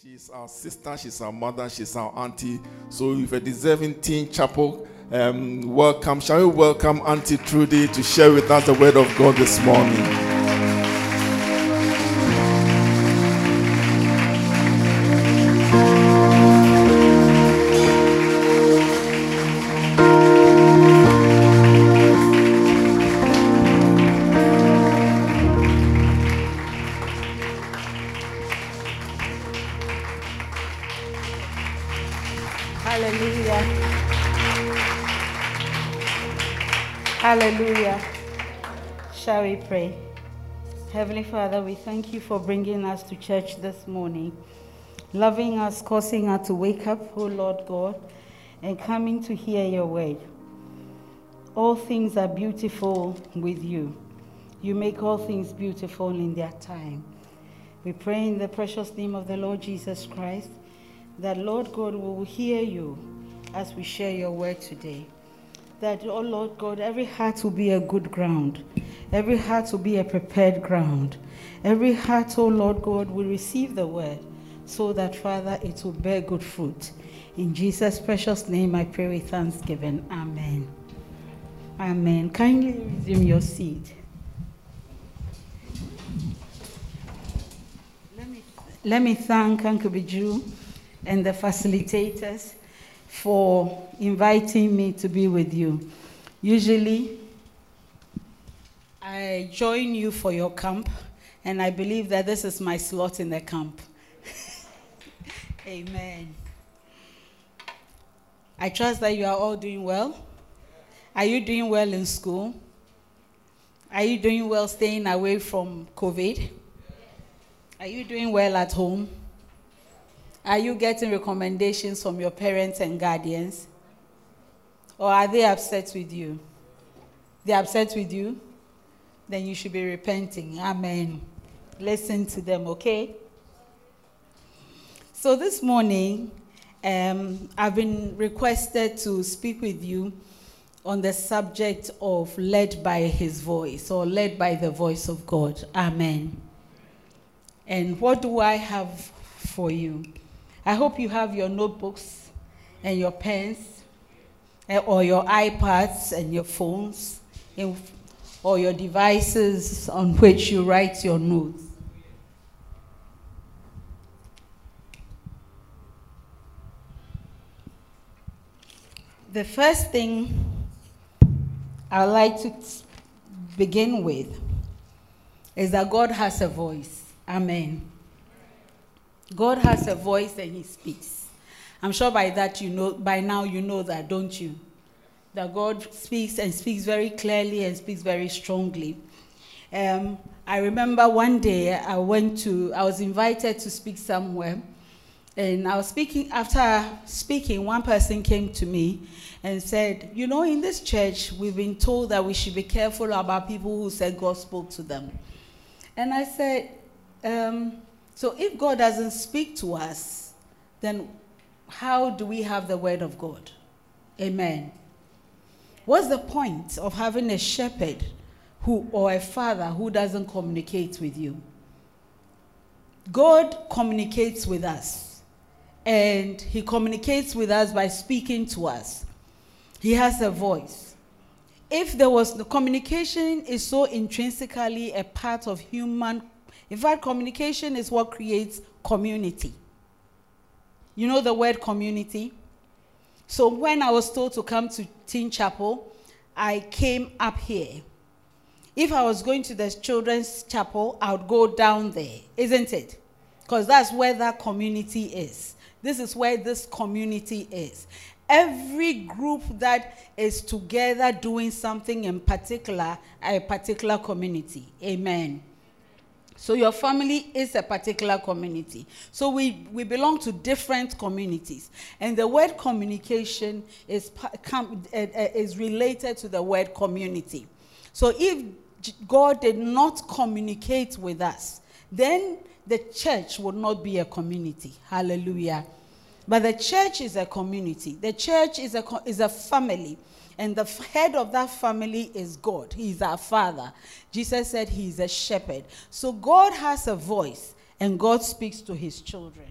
She's our sister, she's our mother, she's our auntie. So, if a deserving teen chapel, um, welcome. Shall we welcome Auntie Trudy to share with us the word of God this morning? Father, we thank you for bringing us to church this morning, loving us, causing us to wake up, O Lord God, and coming to hear your word. All things are beautiful with you. You make all things beautiful in their time. We pray in the precious name of the Lord Jesus Christ that Lord God will hear you as we share your word today. That, oh Lord God, every heart will be a good ground. Every heart will be a prepared ground. Every heart, oh Lord God, will receive the word so that, Father, it will bear good fruit. In Jesus' precious name, I pray with thanksgiving. Amen. Amen. Kindly resume your seat. Let me, let me thank Uncle Biju and the facilitators for inviting me to be with you. Usually, I join you for your camp, and I believe that this is my slot in the camp. Amen. I trust that you are all doing well. Are you doing well in school? Are you doing well staying away from COVID? Are you doing well at home? Are you getting recommendations from your parents and guardians? Or are they upset with you? They're upset with you? Then you should be repenting. Amen. Listen to them, okay? So this morning, um, I've been requested to speak with you on the subject of led by his voice or led by the voice of God. Amen. And what do I have for you? I hope you have your notebooks and your pens eh, or your iPads and your phones or your devices on which you write your notes. The first thing I'd like to begin with is that God has a voice. Amen. God has a voice and he speaks. I'm sure by that you know by now you know that, don't you? That God speaks and speaks very clearly and speaks very strongly. Um, I remember one day I went to I was invited to speak somewhere and I was speaking after speaking one person came to me and said, "You know, in this church we've been told that we should be careful about people who said God spoke to them." And I said, um, so if God doesn't speak to us, then how do we have the word of God? Amen. What's the point of having a shepherd who or a father who doesn't communicate with you? God communicates with us, and He communicates with us by speaking to us. He has a voice. If there was the communication is so intrinsically a part of human, in fact, communication is what creates community. You know the word community? So when I was told to come to Teen Chapel, I came up here. If I was going to the children's chapel, I would go down there, isn't it? Because that's where that community is. This is where this community is. Every group that is together doing something in particular, a particular community. Amen. So your family is a particular community. So we, we belong to different communities. And the word communication is, uh, uh, is related to the word community. So if God did not communicate with us, then the church would not be a community. Hallelujah. But the church is a community. The church is a, is a family. And the head of that family is God. He is our father. Jesus said he is a shepherd. So God has a voice and God speaks to his children.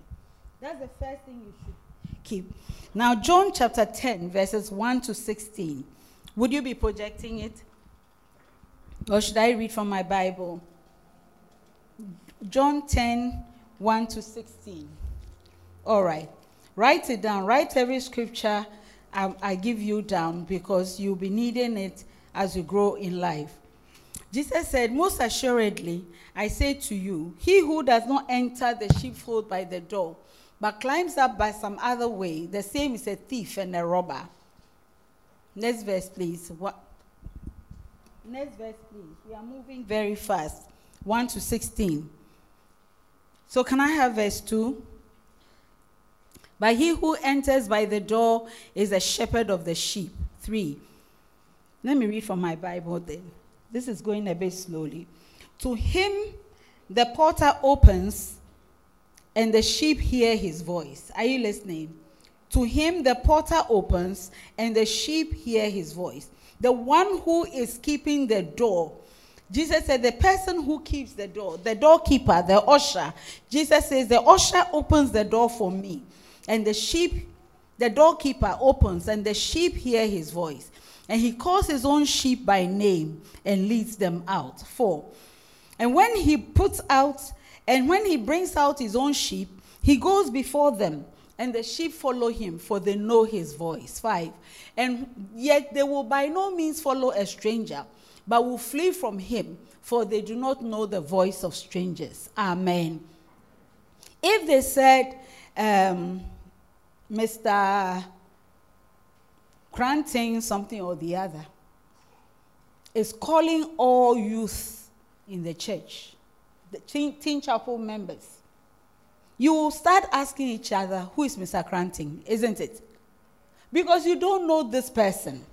That's the first thing you should keep. Now, John chapter 10, verses 1 to 16. Would you be projecting it? Or should I read from my Bible? John 10, 1 to 16. All right. Write it down. Write every scripture I, I give you down because you'll be needing it as you grow in life. Jesus said, Most assuredly, I say to you, he who does not enter the sheepfold by the door, but climbs up by some other way, the same is a thief and a robber. Next verse, please. What? Next verse, please. We are moving very fast. 1 to 16. So, can I have verse 2? But he who enters by the door is a shepherd of the sheep. 3. Let me read from my Bible then. This is going a bit slowly. To him the porter opens, and the sheep hear his voice. Are you listening? To him the porter opens, and the sheep hear his voice. The one who is keeping the door. Jesus said, The person who keeps the door, the doorkeeper, the usher. Jesus says, The usher opens the door for me. And the sheep, the doorkeeper opens, and the sheep hear his voice. And he calls his own sheep by name and leads them out. Four. And when he puts out, and when he brings out his own sheep, he goes before them, and the sheep follow him, for they know his voice. Five. And yet they will by no means follow a stranger, but will flee from him, for they do not know the voice of strangers. Amen. If they said, um, Mr granting something or the other is calling all youth in the church, the teen, teen chapel members. You will start asking each other, who is Mr. Cranting, isn't it? Because you don't know this person.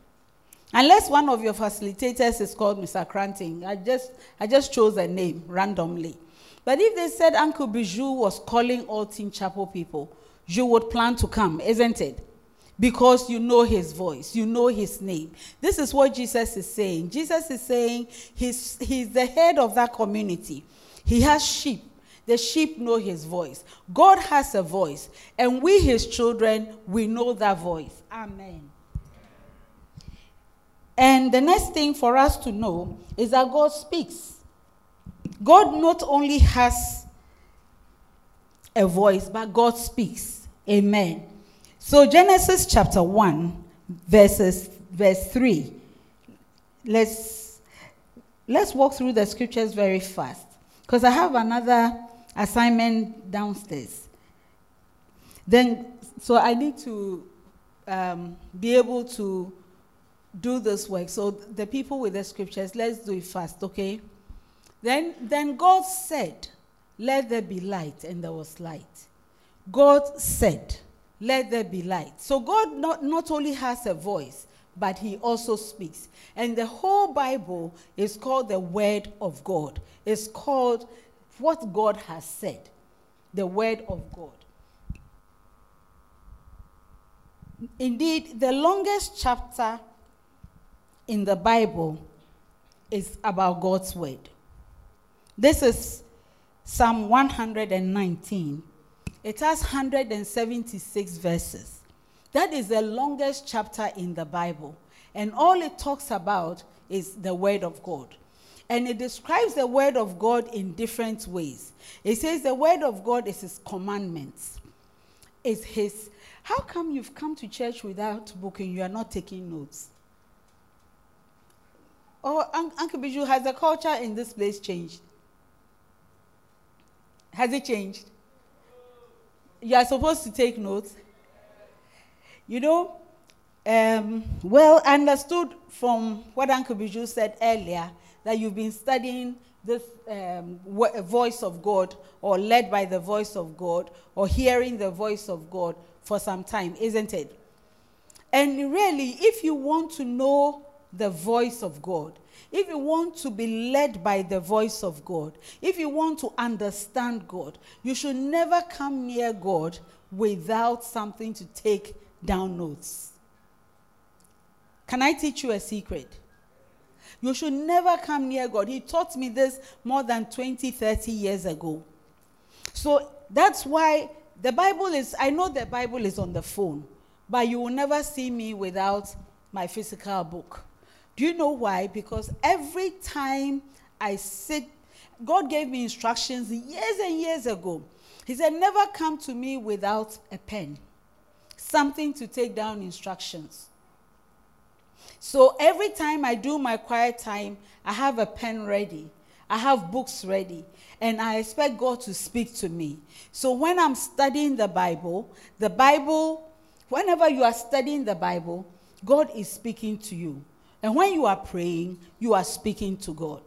Unless one of your facilitators is called Mr. Cranting. I just, I just chose a name randomly. But if they said Uncle Bijou was calling all Teen Chapel people, you would plan to come, isn't it? because you know his voice, you know his name. This is what Jesus is saying. Jesus is saying he's, he's the head of that community. He has sheep. The sheep know his voice. God has a voice, and we, his children, we know that voice. Amen. And the next thing for us to know is that God speaks. God not only has a voice, but God speaks. Amen. So Genesis chapter 1, verses verse 3. Let's let's walk through the scriptures very fast. Because I have another assignment downstairs. Then so I need to um, be able to do this work. So the people with the scriptures, let's do it fast, okay? Then then God said, Let there be light, and there was light. God said, let there be light. So God not, not only has a voice, but he also speaks. And the whole Bible is called the Word of God. It's called what God has said, the Word of God. Indeed, the longest chapter in the Bible is about God's Word. This is Psalm 119 it has 176 verses. That is the longest chapter in the Bible. And all it talks about is the Word of God. And it describes the Word of God in different ways. It says the Word of God is His commandments. Is His. How come you've come to church without booking? You are not taking notes. Oh, Uncle Bijou, has the culture in this place changed? Has it changed? you are supposed to take notes. You know, um, well understood from what Uncle Bijou said earlier that you've been studying this um, voice of God or led by the voice of God or hearing the voice of God for some time, isn't it? And really, if you want to know the voice of God, if you want to be led by the voice of God, if you want to understand God, you should never come near God without something to take down notes. Can I teach you a secret? You should never come near God. He taught me this more than 20, 30 years ago. So that's why The Bible is, I know the Bible is on the phone, but you will never see me without my physical book. Do you know why? Because every time I sit, God gave me instructions years and years ago. He said, Never come to me without a pen, something to take down instructions. So every time I do my quiet time, I have a pen ready, I have books ready, and I expect God to speak to me. So when I'm studying the Bible, the Bible, whenever you are studying the Bible, God is speaking to you. And when you are praying, you are speaking to God.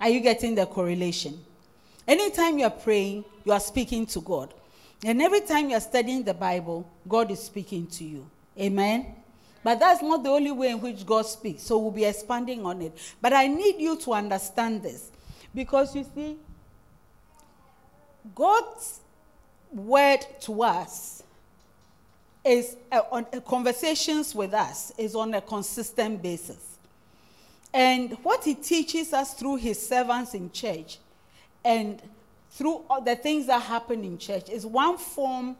Are you getting the correlation? Anytime you are praying, you are speaking to God. And every time you are studying the Bible, God is speaking to you. Amen? But that's not the only way in which God speaks. So we'll be expanding on it. But I need you to understand this. Because you see, God's word to us is uh, on uh, conversations with us is on a consistent basis. And what he teaches us through his servants in church and through the things that happen in church is one form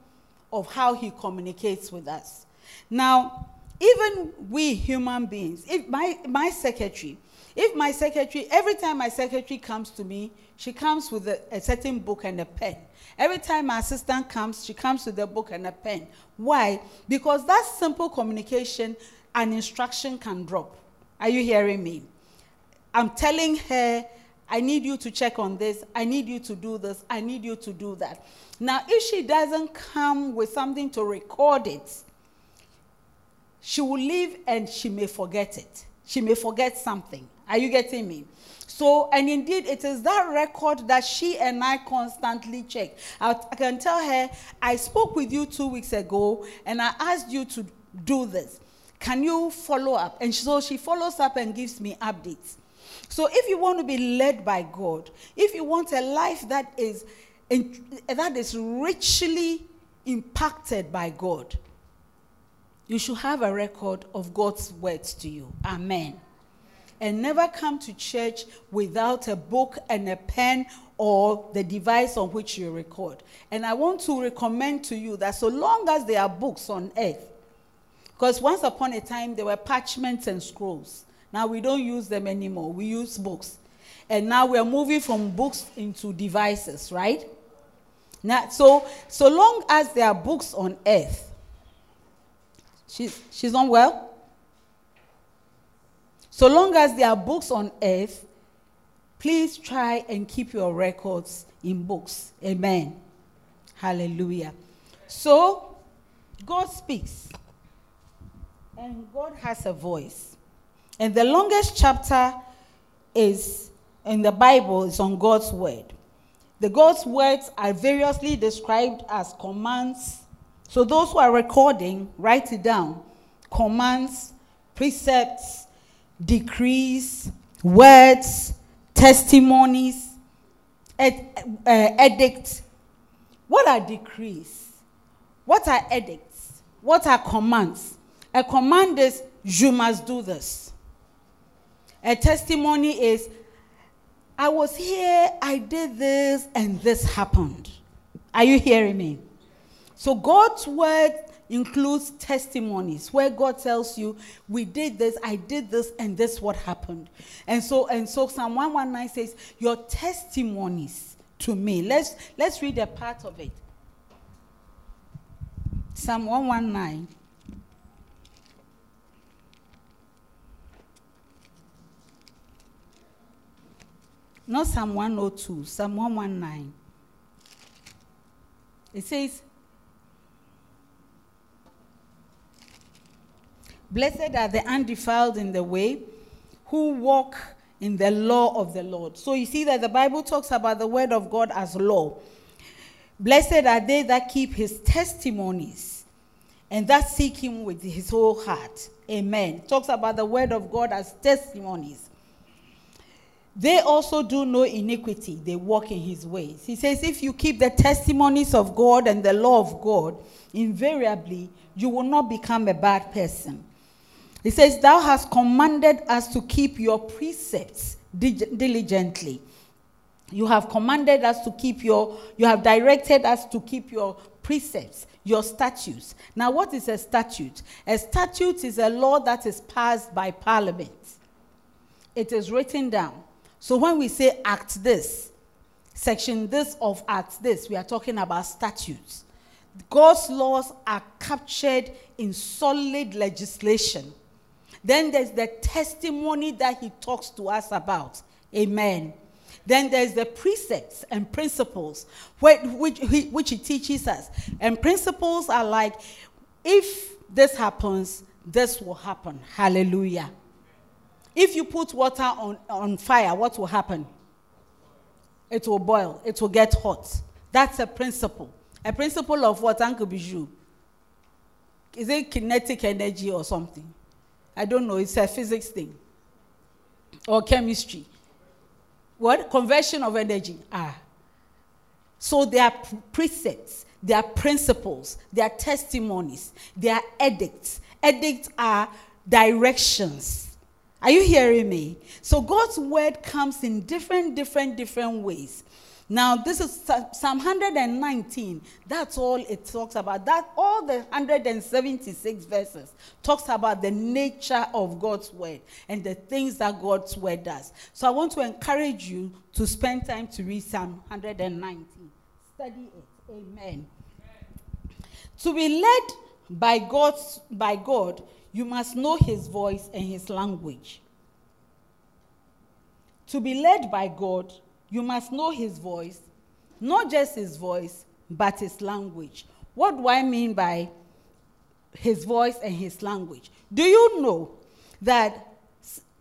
of how he communicates with us. Now, even we human beings, if my, my secretary, if my secretary, every time my secretary comes to me, she comes with a, a certain book and a pen. Every time my assistant comes, she comes with a book and a pen. Why? Because that simple communication, and instruction can drop. Are you hearing me? I'm telling her, I need you to check on this. I need you to do this. I need you to do that. Now, if she doesn't come with something to record it, she will leave and she may forget it. She may forget something. Are you getting me? So, and indeed, it is that record that she and I constantly check. I, I can tell her, I spoke with you two weeks ago and I asked you to do this. Can you follow up? And so she follows up and gives me updates. So, if you want to be led by God, if you want a life that is, that is richly impacted by God, you should have a record of God's words to you. Amen and never come to church without a book and a pen or the device on which you record. And I want to recommend to you that so long as there are books on earth, because once upon a time there were parchments and scrolls. Now we don't use them anymore. We use books. And now we're moving from books into devices, right? Now, so so long as there are books on earth, she's she's not well. So long as there are books on earth, please try and keep your records in books. Amen. Hallelujah. So, God speaks, and God has a voice. And the longest chapter is in the Bible is on God's word. The God's words are variously described as commands. So those who are recording, write it down. Commands, precepts, decrees, words, testimonies, ed, uh, edicts. What are decrees? What are edicts? What are commands? A command is, you must do this. A testimony is, I was here, I did this, and this happened. Are you hearing me? So God's word includes testimonies where God tells you, we did this, I did this, and this what happened. And so, and so Psalm 119 says, Your testimonies to me. Let's let's read a part of it. Psalm 119. Not Psalm 102, Psalm 119. It says, Blessed are the undefiled in the way, who walk in the law of the Lord. So you see that the Bible talks about the word of God as law. Blessed are they that keep his testimonies and that seek him with his whole heart. Amen. Talks about the word of God as testimonies. They also do no iniquity, they walk in his ways. He says, If you keep the testimonies of God and the law of God, invariably you will not become a bad person. He says, Thou hast commanded us to keep your precepts diligently. You have commanded us to keep your, you have directed us to keep your precepts, your statutes. Now, what is a statute? A statute is a law that is passed by parliament. It is written down. So when we say act this, section this of act this, we are talking about statutes. God's laws are captured in solid legislation. Then there's the testimony that he talks to us about. Amen. Then there's the precepts and principles which, he teaches us. And principles are like, if this happens, this will happen. Hallelujah. If you put water on, on fire, what will happen? It will boil, it will get hot. That's a principle. A principle of what, Uncle Bijou? Is it kinetic energy or something? I don't know. It's a physics thing or chemistry. What? Conversion of energy. Ah. So there are precepts, there are principles, there are testimonies, there are edicts. Edicts are directions. Are you hearing me? So God's word comes in different, different, different ways. Now, this is Psalm 119. That's all it talks about. That all the 176 verses talks about the nature of God's word and the things that God's word does. So I want to encourage you to spend time to read Psalm 119. Study it. Amen. To be led by God's by God, you must know his voice and his language. To be led by God, you must know his voice, not just his voice, but his language. What do I mean by his voice and his language? Do you know that?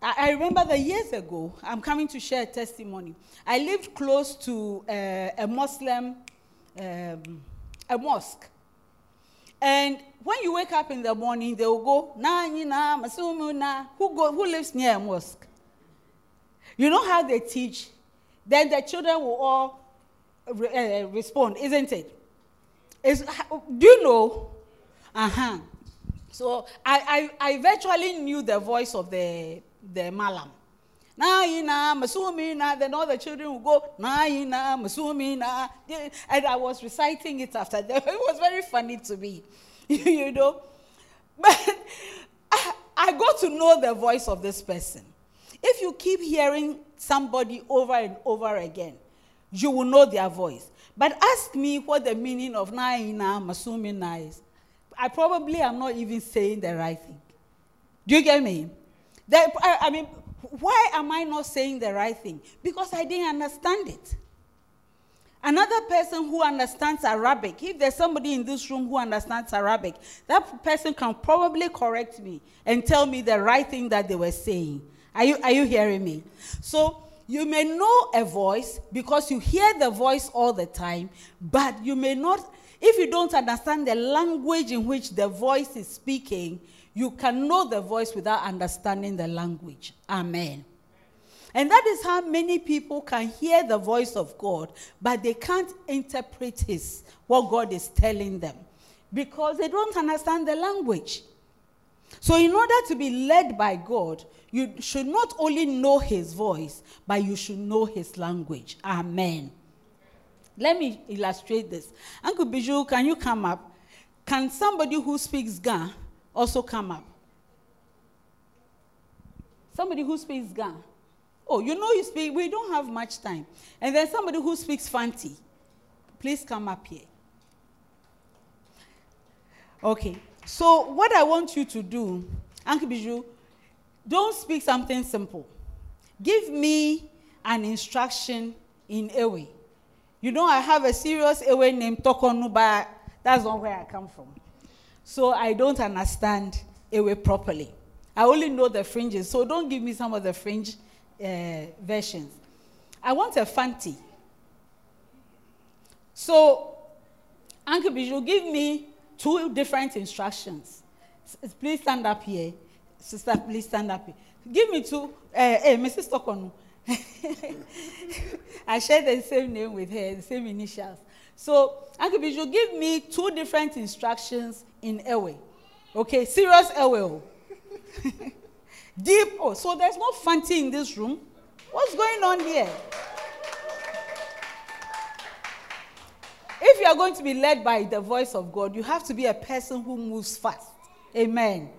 I remember that years ago, I'm coming to share a testimony. I lived close to uh, a Muslim, um, a mosque. And when you wake up in the morning, they will go, na, na, na. Who, go, who lives near a mosque? You know how they teach then the children will all re- uh, respond, isn't it? Is, do you know? Uh huh. So I, I, I virtually knew the voice of the, the Malam. Naina, Masumina, then all the children would go, Naina, Masumina. And I was reciting it after that. It was very funny to me, you know. But I, I got to know the voice of this person. If you keep hearing somebody over and over again, you will know their voice. But ask me what the meaning of Naina Masumina is. I probably am not even saying the right thing. Do you get me? That, I, I mean, why am I not saying the right thing? Because I didn't understand it. Another person who understands Arabic, if there's somebody in this room who understands Arabic, that person can probably correct me and tell me the right thing that they were saying. Are you, are you hearing me? So you may know a voice because you hear the voice all the time, but you may not, if you don't understand the language in which the voice is speaking, you can know the voice without understanding the language. Amen. And that is how many people can hear the voice of God, but they can't interpret his what God is telling them because they don't understand the language. So, in order to be led by God, you should not only know his voice, but you should know his language. Amen. Let me illustrate this. Uncle Bijou, can you come up? Can somebody who speaks Ga also come up? Somebody who speaks Ga. Oh, you know you speak, we don't have much time. And then somebody who speaks Fanti. Please come up here. Okay. So what I want you to do, Uncle Bijou, don't speak something simple. Give me an instruction in Ewe. You know, I have a serious Ewe named Tokonuba. that's not where I come from. So I don't understand Ewe properly. I only know the fringes, so don't give me some of the fringe uh, versions. I want a Fanti. So, Uncle Bijou, give me two different instructions. Please stand up here. Sister, please stand up. Give me two. Uh, hey, Mrs. Tokono. I share the same name with her, the same initials. So, Uncle Bijou, give me two different instructions in Ewe. Okay, serious Ewe. Deep. Oh, so there's no fancy in this room. What's going on here? if you are going to be led by the voice of God, you have to be a person who moves fast. Amen.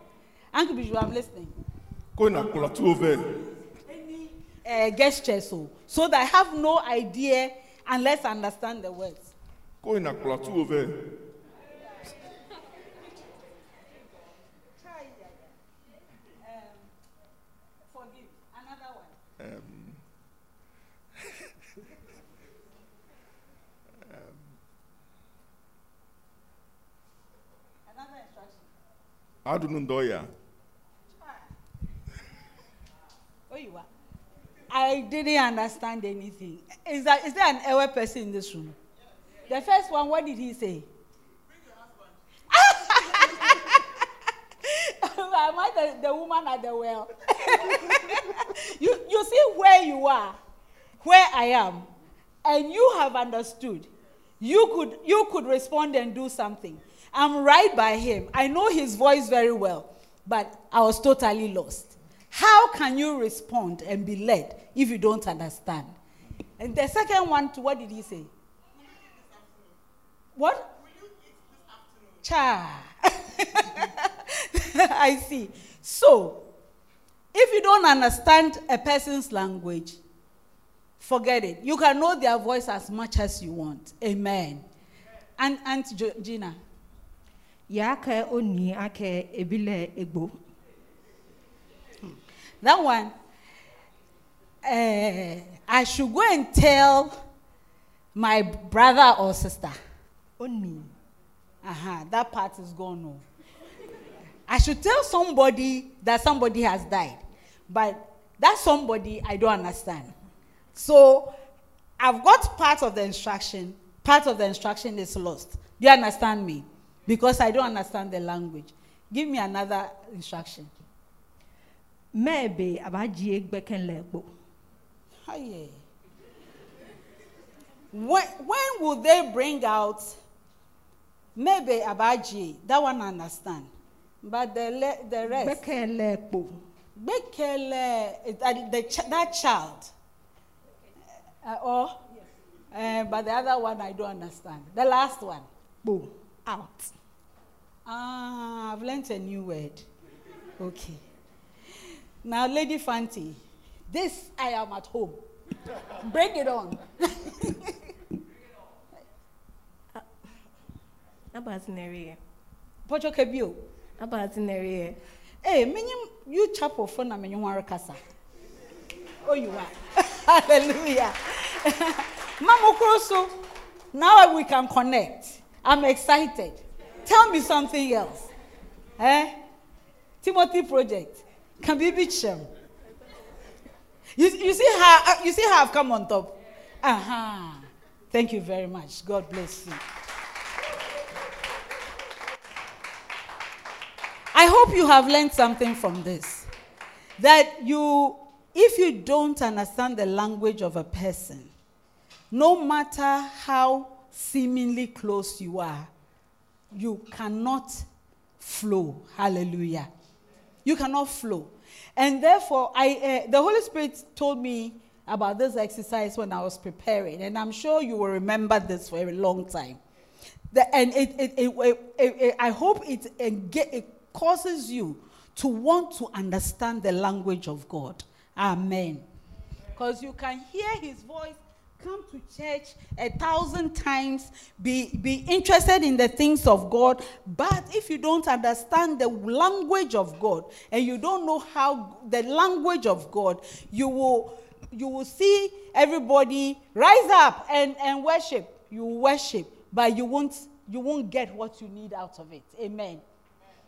Uncle Bishop, I'm listening. Kó na kplɔ tu wo vɛ. Any uh, gestures, so, so that I have no idea unless I understand the words. Kó na kplɔ tu wo vɛ. Forgive. Another one. Another instruction. Adunu dɔ ya. Oh, you are. I didn't understand anything. Is that is there an Ewe person in this room? The first one, what did he say? Am I the, the woman at the well? you, you see where you are, where I am, and you have understood. You could, you could respond and do something. I'm right by him. I know his voice very well, but I was totally lost. How can you respond and be led if you don't understand? And the second one, to what did he say? What? Cha. I see. So, if you don't understand a person's language, forget it. You can know their voice as much as you want. Amen. And Aunt Gina, Yake oni ake ebile egbo. That one, uh, I should go and tell my brother or sister. Oni. Uh-huh, that part is gone. No. I should tell somebody that somebody has died, but that somebody I don't understand. So I've got part of the instruction. Part of the instruction is lost. Do you understand me? Because I don't understand the language. Give me another instruction. Mebe abaji egbeken le egbo. Aye. When, when will they bring out maybe Abaji? That one I understand. But the, le- the rest. Egbo. Bekele, is that, the, ch- that child. Uh, or, uh, but the other one I don't understand. The last one. Bo. Out. Ah, I've learnt a new word. Okay. Now, Lady Fanti, this I am at home. Bring it on. Abazinere. Pocho Kebio. Abazinere. Hey, many you chapel for na many one kasa. Oh, you are. Hallelujah. Mama Kroso, now we can connect. I'm excited. Tell me something else. Eh? Timothy Project. Can be big shame. You, you see how uh, you see how I've come on top. Uh-huh. Thank you very much. God bless you. I hope you have learned something from this. That you, if you don't understand the language of a person, no matter how seemingly close you are, you cannot flow. Hallelujah. You cannot flow. And therefore, I, uh, the Holy Spirit told me about this exercise when I was preparing, and I'm sure you will remember this for a long time. The, and it, it, it, I hope it, it causes you to want to understand the language of God. Amen. Because you can hear his voice, come to church a thousand times, be, be interested in the things of God, but if you don't understand the language of God and you don't know how the language of God, you will you will see everybody rise up and, and worship. You worship, but you won't you won't get what you need out of it. Amen.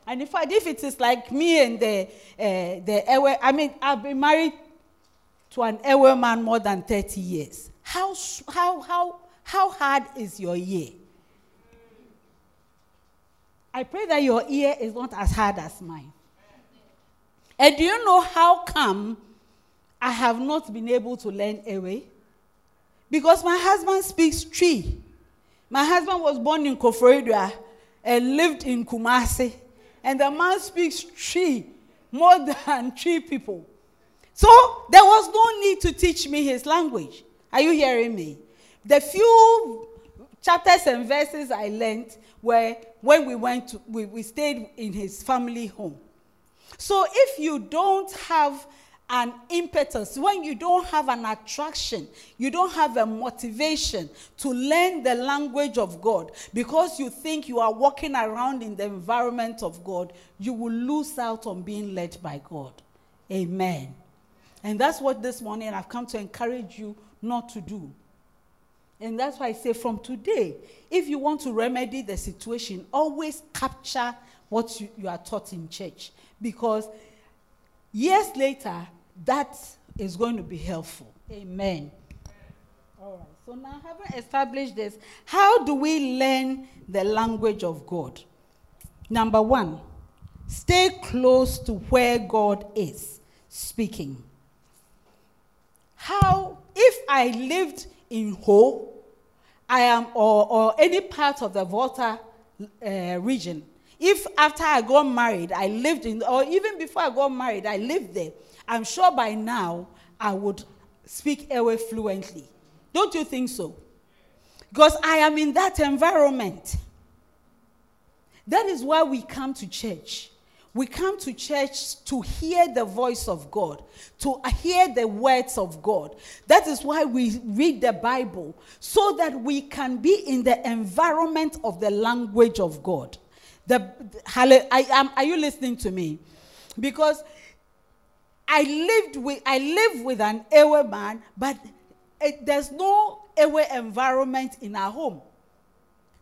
And in fact, if it is like me and the uh, the I mean, I've been married to an Ewe man more than 30 years. How, how, how, how hard is your ear? I pray that your ear is not as hard as mine. And do you know how come I have not been able to learn Ewe? Because my husband speaks Twi. My husband was born in Koforidua and lived in Kumasi. And the man speaks Twi more than Twi people. So there was no need to teach me his language. Are you hearing me? The few chapters and verses I learned were when we went to, we, we stayed in his family home. So if you don't have an impetus, when you don't have an attraction, you don't have a motivation to learn the language of God because you think you are walking around in the environment of God, you will lose out on being led by God. Amen. And that's what this morning I've come to encourage you not to do. And that's why I say from today, if you want to remedy the situation, always capture what you, you are taught in church. Because years later, that is going to be helpful. Amen. All right. So now, having established this, how do we learn the language of God? Number one, stay close to where God is speaking. How, if I lived in Ho, I am, or, or any part of the Volta uh, region, if after I got married, I lived in, or even before I got married, I lived there, I'm sure by now I would speak Ewe fluently. Don't you think so? Because I am in that environment. That is why we come to church. We come to church to hear the voice of God, to hear the words of God. That is why we read the Bible, so that we can be in the environment of the language of God. The, I, am, are you listening to me? Because I lived with I live with an Ewe man, but it, there's no Ewe environment in our home.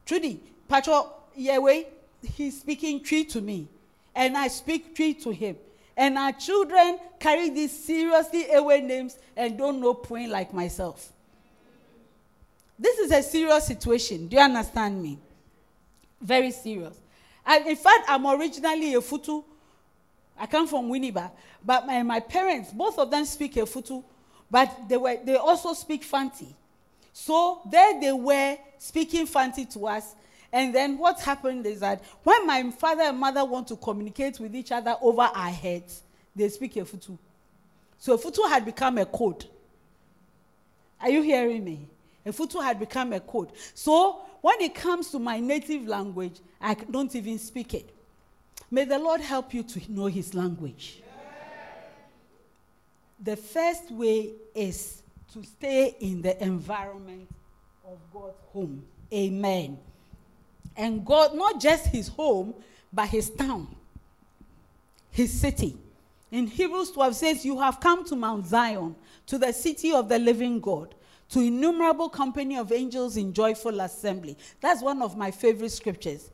Trudy, Pacho Yewe, he's speaking Twi to me, and I speak tree to him. And our children carry these seriously Ewe names and don't know point like myself. This is a serious situation. Do you understand me? Very serious. And in fact, I'm originally a Futu I come from Winneba, but my, my parents, both of them speak Efutu, but they, were, they also speak Fanti. So there they were speaking Fanti to us. And then what happened is that when my father and mother want to communicate with each other over our heads, they speak Efutu. So Efutu had become a code. Are you hearing me? Efutu had become a code. So when it comes to my native language, I don't even speak it. May the Lord help you to know his language. The first way is to stay in the environment of God's home. Amen. And God, not just his home, but his town, his city. In Hebrews 12 says, You have come to Mount Zion, to the city of the living God, to innumerable company of angels in joyful assembly. That's one of my favorite scriptures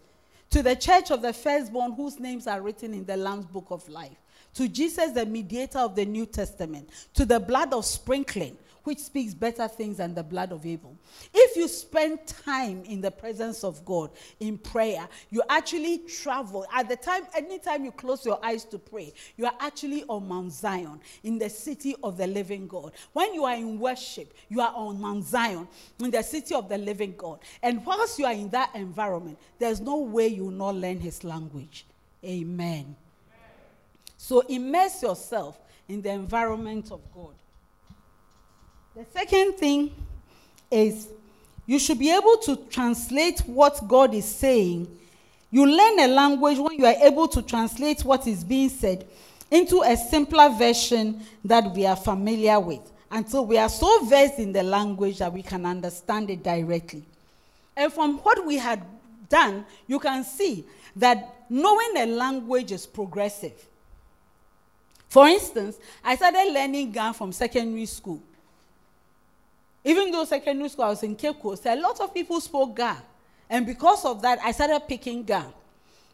to the church of the firstborn whose names are written in the Lamb's book of life, to Jesus, the mediator of the New Testament, to the blood of sprinkling, which speaks better things than the blood of Abel. If you spend time in the presence of God in prayer, you actually travel. At the time, anytime you close your eyes to pray, you are actually on Mount Zion, in the city of the living God. When you are in worship, you are on Mount Zion, in the city of the living God. And whilst you are in that environment, there's no way you will not learn his language. Amen. So immerse yourself in the environment of God. The second thing is you should be able to translate what God is saying. You learn a language when you are able to translate what is being said into a simpler version that we are familiar with until we are so versed in the language that we can understand it directly. And from what we had done, you can see that knowing a language is progressive. For instance, I started learning Ga from secondary school. Even though secondary school I was in Cape Coast, a lot of people spoke Ga. And because of that, I started picking Ga.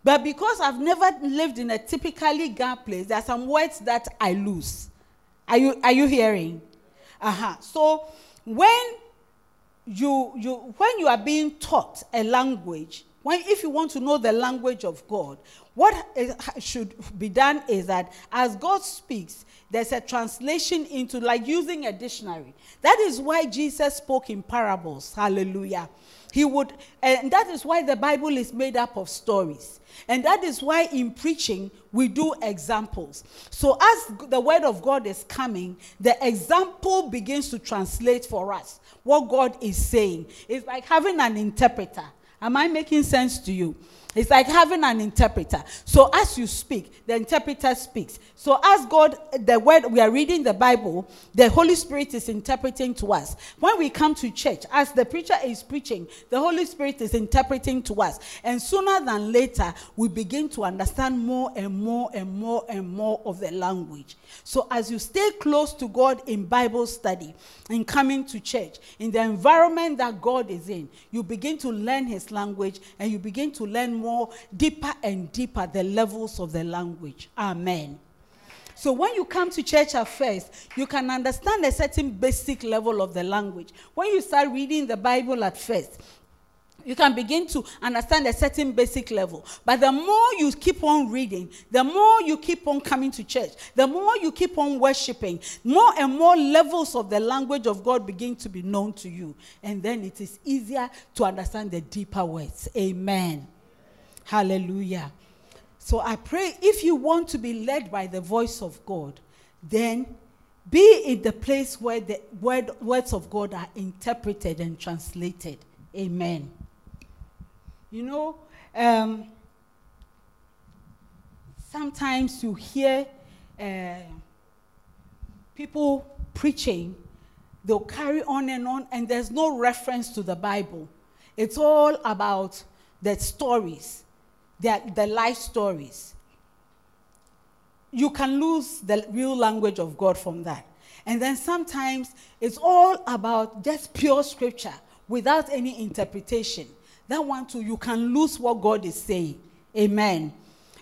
But because I've never lived in a typically Ga place, there are some words that I lose. Are you, are you hearing? Uh-huh. So when you, you, when you are being taught a language, when, if you want to know the language of God, what is, should be done is that as God speaks, there's a translation into like using a dictionary. That is why Jesus spoke in parables. Hallelujah. He would, and that is why the Bible is made up of stories. And that is why in preaching we do examples. So as the word of God is coming, the example begins to translate for us what God is saying. It's like having an interpreter. Am I making sense to you? It's like having an interpreter. So as you speak, the interpreter speaks. So as God, the word we are reading the Bible, the Holy Spirit is interpreting to us. When we come to church, as the preacher is preaching, the Holy Spirit is interpreting to us. And sooner than later, we begin to understand more and more and more and more of the language. So as you stay close to God in Bible study, in coming to church, in the environment that God is in, you begin to learn his language and you begin to learn more deeper and deeper the levels of the language. Amen. So when you come to church at first, you can understand a certain basic level of the language. When you start reading the Bible at first, you can begin to understand a certain basic level. But the more you keep on reading, the more you keep on coming to church, the more you keep on worshiping, more and more levels of the language of God begin to be known to you. And then it is easier to understand the deeper words. Amen. Hallelujah. So I pray if you want to be led by the voice of God, then be in the place where the word, words of God are interpreted and translated. Amen. You know, um, sometimes you hear uh, people preaching, they'll carry on and on, and there's no reference to the Bible. It's all about the stories, the, the life stories. You can lose the real language of God from that. And then sometimes it's all about just pure scripture without any interpretation. That one too, you can lose what God is saying. Amen.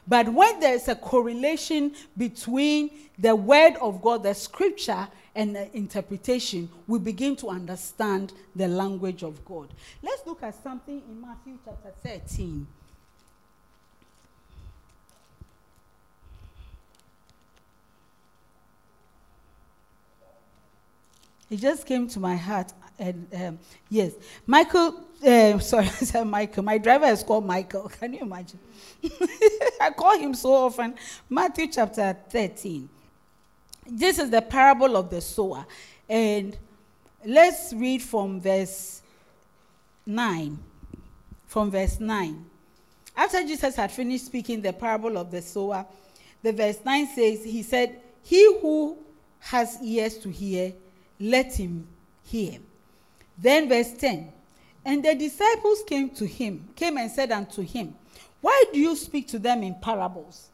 But when there's a correlation between the word of God, the scripture, and the interpretation, we begin to understand the language of God. Let's look at something in Matthew chapter 13. It just came to my heart. And um, yes, Michael, uh, sorry, Michael. My driver is called Michael. Can you imagine? I call him so often. Matthew chapter 13. This is the parable of the sower. And let's read from verse 9. From verse 9. After Jesus had finished speaking the parable of the sower, the verse 9 says, He said, He who has ears to hear, let him hear. Then verse 10. And the disciples came to him, came and said unto him, Why do you speak to them in parables?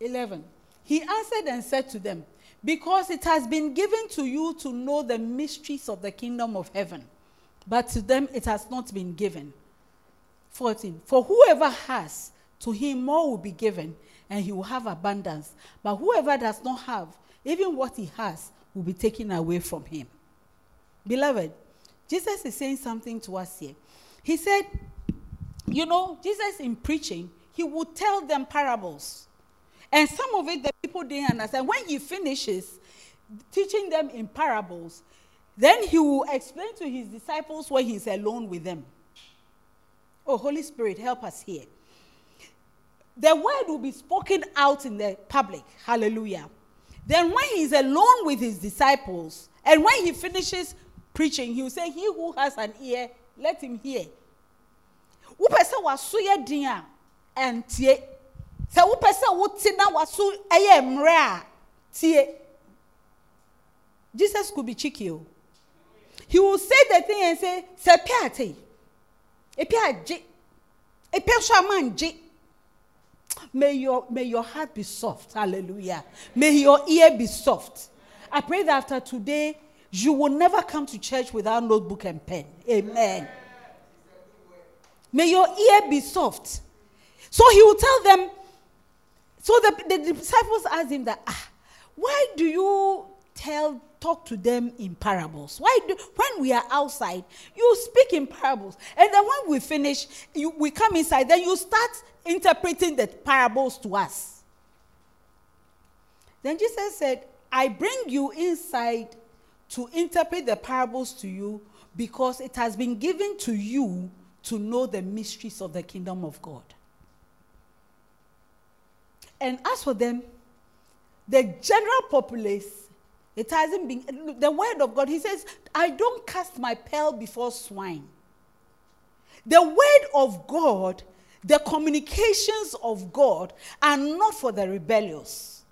11. He answered and said to them, Because it has been given to you to know the mysteries of the kingdom of heaven, but to them it has not been given. 14. For whoever has, to him more will be given, and he will have abundance. But whoever does not have, even what he has, will be taken away from him. Beloved, Jesus is saying something to us here. He said, you know, Jesus in preaching, he would tell them parables. And some of it the people didn't understand. When he finishes teaching them in parables, then he will explain to his disciples when he's alone with them. Oh, Holy Spirit, help us here. The word will be spoken out in the public. Hallelujah. Then, when he's alone with his disciples, and when he finishes preaching, he will say, He who has an ear, let him hear. wopɛ sɛ waso yɛ den a ɛntie. Sɛ wopɛ sɛ wote na tie. Jesus could be cheeky o he will say the thing and say sɛ pɛ ate epi agye epi nso ama may your may your heart be soft. Hallelujah. May your ear be soft. I pray that after today you will never come to church without notebook and pen. Amen. May your ear be soft. So he will tell them so the, the disciples asked him that ah, why do you tell talk to them in parables why do when we are outside you speak in parables and then when we finish you, we come inside then you start interpreting the parables to us then jesus said i bring you inside to interpret the parables to you Because it has been given to you to know the mysteries of the kingdom of God. And as for them, the general populace, it hasn't been, the word of God, he says, I don't cast my pearl before swine. The word of God, the communications of God are not for the rebellious.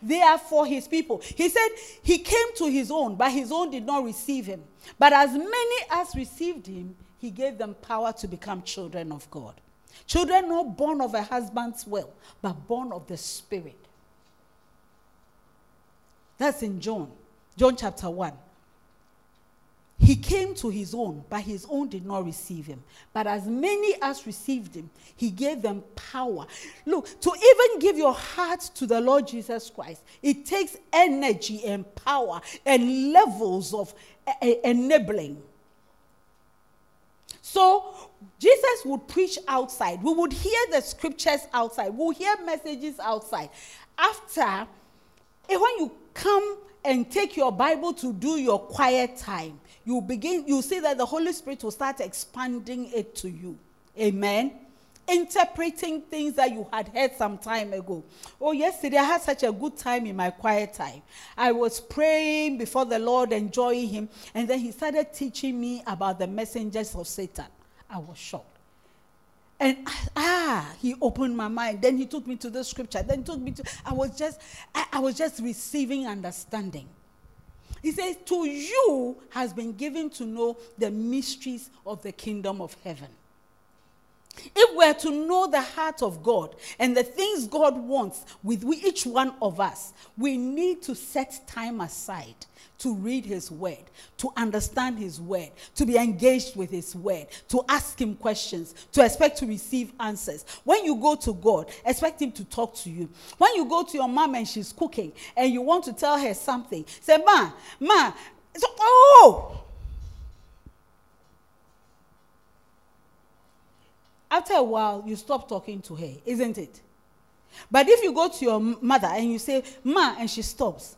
They are for his people. He said he came to his own, but his own did not receive him. But as many as received him, he gave them power to become children of God. Children not born of a husband's will, but born of the Spirit. That's in John, John chapter 1. He came to his own, but his own did not receive him. But as many as received him, he gave them power. Look, to even give your heart to the Lord Jesus Christ, it takes energy and power and levels of enabling. So Jesus would preach outside. We would hear the scriptures outside. We would hear messages outside. After, eh, when you come and take your Bible to do your quiet time, you begin, you see that the Holy Spirit will start expanding it to you. Amen. Interpreting things that you had heard some time ago. Oh, yesterday I had such a good time in my quiet time. I was praying before the Lord, enjoying Him, and then He started teaching me about the messengers of Satan. I was shocked. And ah, he opened my mind. Then he took me to the scripture. Then he took me to. I was just, I, I was just receiving understanding. He says, To you has been given to know the mysteries of the kingdom of heaven. If we're to know the heart of God and the things God wants with each one of us, we need to set time aside to read His word, to understand His word, to be engaged with His word, to ask Him questions, to expect to receive answers. When you go to God, expect Him to talk to you. When you go to your mom and she's cooking and you want to tell her something, say, Ma, Ma, so, oh, after a while you stop talking to her isn't it? But if you go to your mother and you say ma and she stops.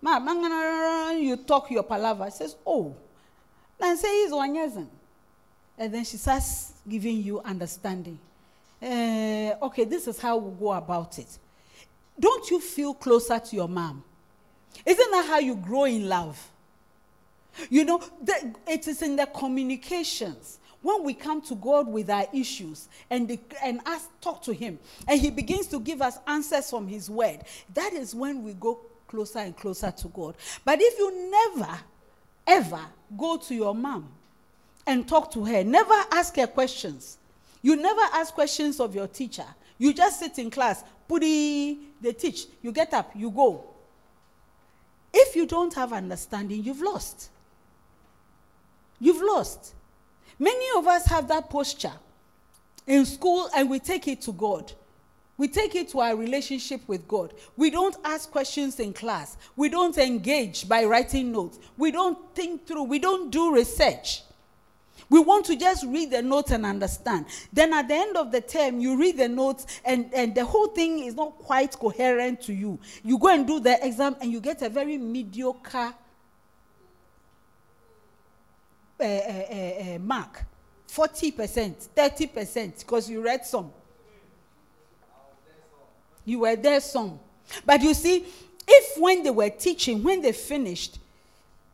Ma you talk your palaver says oh. Then say he's one years and then she starts giving you understanding. Eh, okay this is how we go about it. Don't you feel closer to your mom? Isn't that how you grow in love? You know, the, it is in the communications. When we come to God with our issues and, the, and ask, talk to Him, and He begins to give us answers from His Word, that is when we go closer and closer to God. But if you never, ever go to your mom and talk to her, never ask her questions, you never ask questions of your teacher, you just sit in class, putty, they teach, you get up, you go. If you don't have understanding, you've lost. You've lost. Many of us have that posture in school and we take it to God. We take it to our relationship with God. We don't ask questions in class. We don't engage by writing notes. We don't think through. We don't do research. We want to just read the notes and understand. Then at the end of the term, you read the notes and, and the whole thing is not quite coherent to you. You go and do the exam and you get a very mediocre uh, uh, uh, mark 40%, 30%, because you read some. You were there some. But you see, if when they were teaching, when they finished,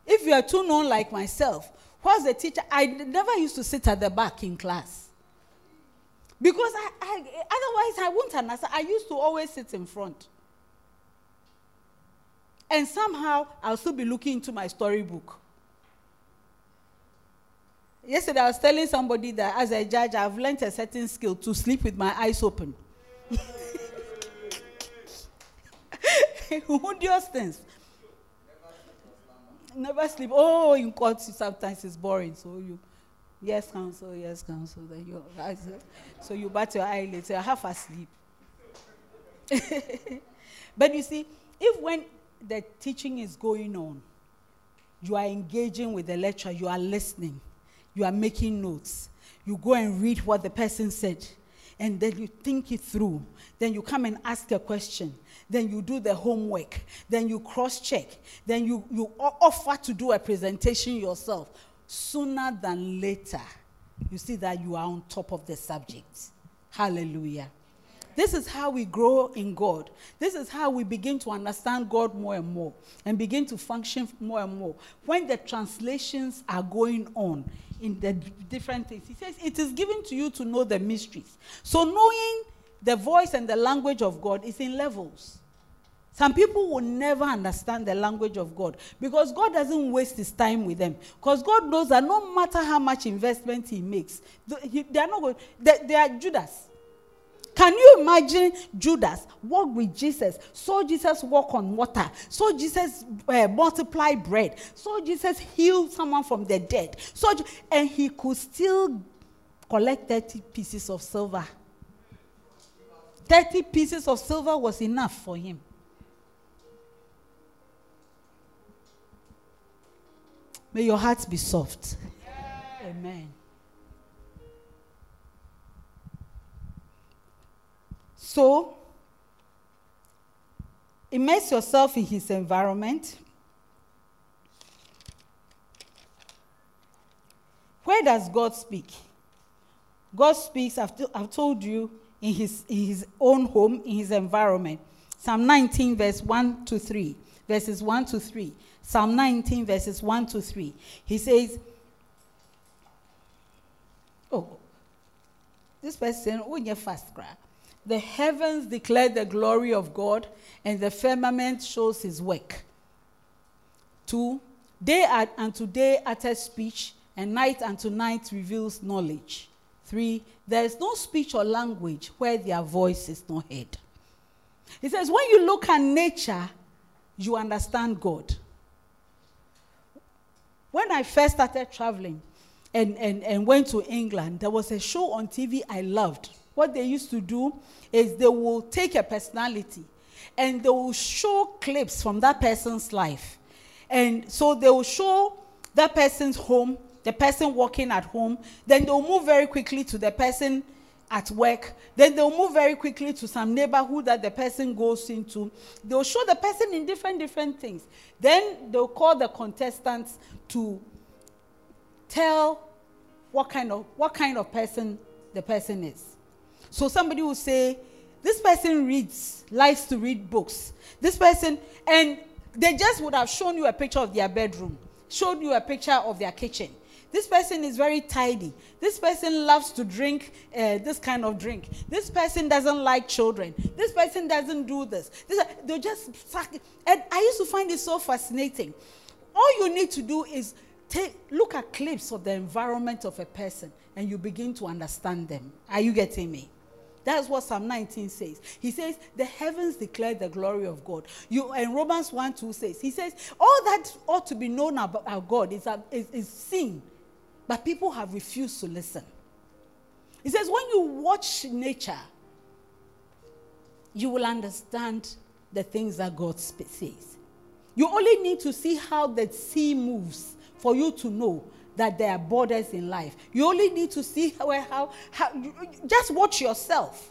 if you are too known like myself, what's the teacher? I never used to sit at the back in class. Because I, I otherwise I wouldn't understand. I used to always sit in front. And somehow I'll still be looking into my storybook. Yesterday I was telling somebody that as a judge, I've learned a certain skill to sleep with my eyes open. Odious things. Never sleep. Oh, in court sometimes it's boring. So you, yes, counsel, yes, counsel. Then you, so you bat your eyelids. You're half asleep. but you see, if when the teaching is going on, you are engaging with the lecturer, you are listening, you are making notes, you go and read what the person said. and then you think it through. Then you come and ask a question. Then you do the homework. Then you cross check. Then you, you offer to do a presentation yourself. Sooner than later, you see that you are on top of the subject. Hallelujah. This is how we grow in God. This is how we begin to understand God more and more and begin to function more and more. When the translations are going on in the different things, he says it is given to you to know the mysteries. So, knowing the voice and the language of God is in levels. Some people will never understand the language of God because God doesn't waste his time with them. Because God knows that no matter how much investment he makes, they are not going, they, they are Judas. Can you imagine Judas walk with Jesus, saw Jesus walk on water, saw Jesus uh, multiply bread, saw Jesus heal someone from the dead, saw, and he could still collect 30 pieces of silver. 30 pieces of silver was enough for him. May your hearts be soft. Amen. So, immerse yourself in his environment. Where does God speak? God speaks, I've, to- I've told you, in his, in his own home, in his environment. Psalm 19, verse 1 to 3. Verses 1 to 3. Psalm 19, verses 1 to 3. He says, Oh, this person, when you fast cry. The heavens declare the glory of God, and the firmament shows his work. Two, day at, unto day utters speech, and night unto night reveals knowledge. Three, there is no speech or language where their voice is not heard. He says, when you look at nature, you understand God. When I first started traveling and, and, and went to England, there was a show on TV I loved. What they used to do is they will take a personality and they will show clips from that person's life. And so they will show that person's home, the person working at home, then they'll move very quickly to the person at work. Then they'll move very quickly to some neighborhood that the person goes into. They'll show the person in different, different things. Then they'll call the contestants to tell what kind of what kind of person the person is. So somebody will say, this person reads, likes to read books. This person, and they just would have shown you a picture of their bedroom, showed you a picture of their kitchen. This person is very tidy. This person loves to drink uh, this kind of drink. This person doesn't like children. This person doesn't do this. this they just suck. And I used to find it so fascinating. All you need to do is take look at clips of the environment of a person and you begin to understand them. Are you getting me? That's what Psalm 19 says. He says, The heavens declare the glory of God. You and Romans 1 2 says, He says, All that ought to be known about our God is, uh, is, is seen, but people have refused to listen. He says, When you watch nature, you will understand the things that God says. You only need to see how the sea moves for you to know that there are borders in life. You only need to see where how, how just watch yourself.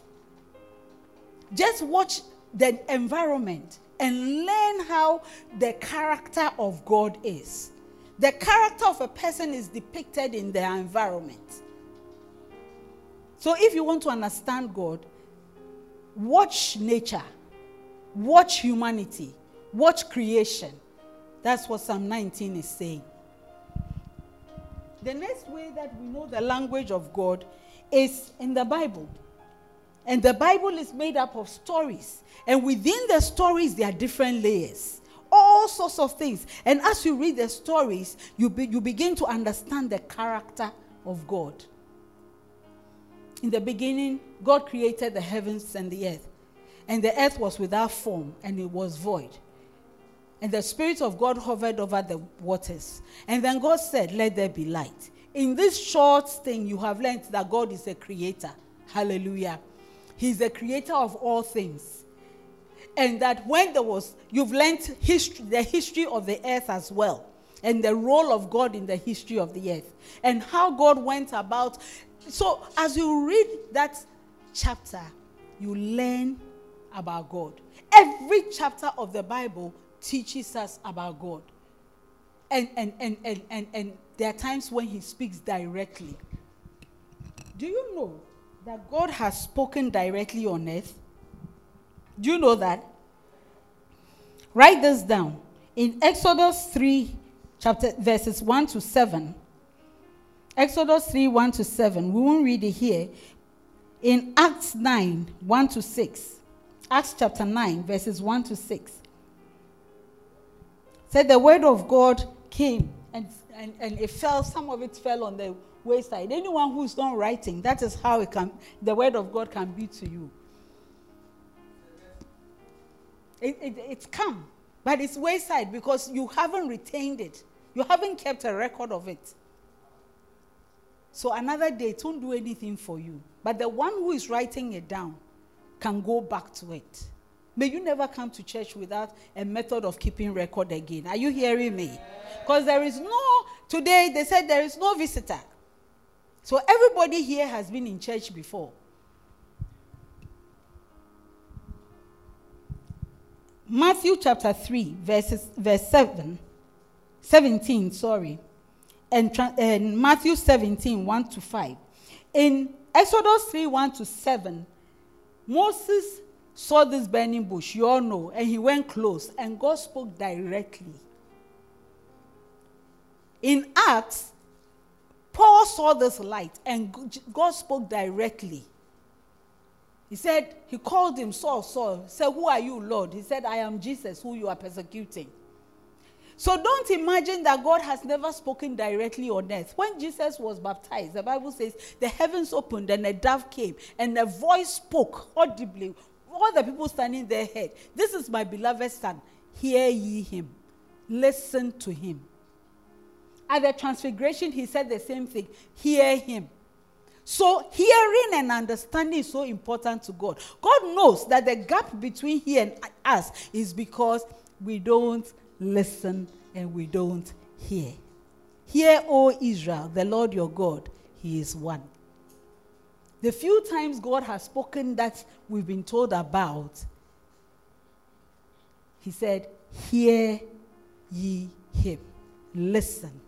Just watch the environment and learn how the character of God is. The character of a person is depicted in their environment. So if you want to understand God, watch nature, watch humanity, watch creation. That's what Psalm 19 is saying. The next way that we know the language of God is in the Bible. And the Bible is made up of stories. And within the stories, there are different layers. All sorts of things. And as you read the stories, you, be, you begin to understand the character of God. In the beginning, God created the heavens and the earth. And the earth was without form and it was void. And the Spirit of God hovered over the waters. And then God said, Let there be light. In this short thing, you have learned that God is a creator. Hallelujah. He's the creator of all things. And that when there was, you've learned history, the history of the earth as well, and the role of God in the history of the earth, and how God went about. So, as you read that chapter, you learn about God. Every chapter of the Bible teaches us about God. And, and, and, and, and, and there are times when He speaks directly. Do you know that God has spoken directly on earth? Do you know that? Write this down. In Exodus 3, chapter verses 1 to 7. Exodus 3, 1 to 7. We won't read it here. In Acts 9, 1 to 6. Acts chapter 9, verses 1 to 6. Said the word of God came and, and, and it fell, some of it fell on the wayside. Anyone who's not writing, that is how it can the word of God can be to you. It, it, it's come, but it's wayside because you haven't retained it. You haven't kept a record of it. So another day, it won't do anything for you. But the one who is writing it down can go back to it. May you never come to church without a method of keeping record again. Are you hearing me? Because there is no, today they said there is no visitor. So everybody here has been in church before. Matthew chapter 3, verses, verse 7, 17, sorry, and, and Matthew 17, 1 to 5. In Exodus 3, 1 to 7, Moses saw this burning bush, you all know, and he went close, and God spoke directly. In Acts, Paul saw this light, and God spoke directly. He said, He called him Saul, Saul. He said, Who are you, Lord? He said, I am Jesus, who you are persecuting. So don't imagine that God has never spoken directly on earth. When Jesus was baptized, the Bible says the heavens opened and a dove came and a voice spoke audibly. All the people standing there heard, This is my beloved son. Hear ye him. Listen to him. At the transfiguration, he said the same thing. Hear him. So, hearing and understanding is so important to God. God knows that the gap between He and us is because we don't listen and we don't hear. Hear, O Israel, the Lord your God, He is one. The few times God has spoken that we've been told about, He said, Hear ye Him. Listen.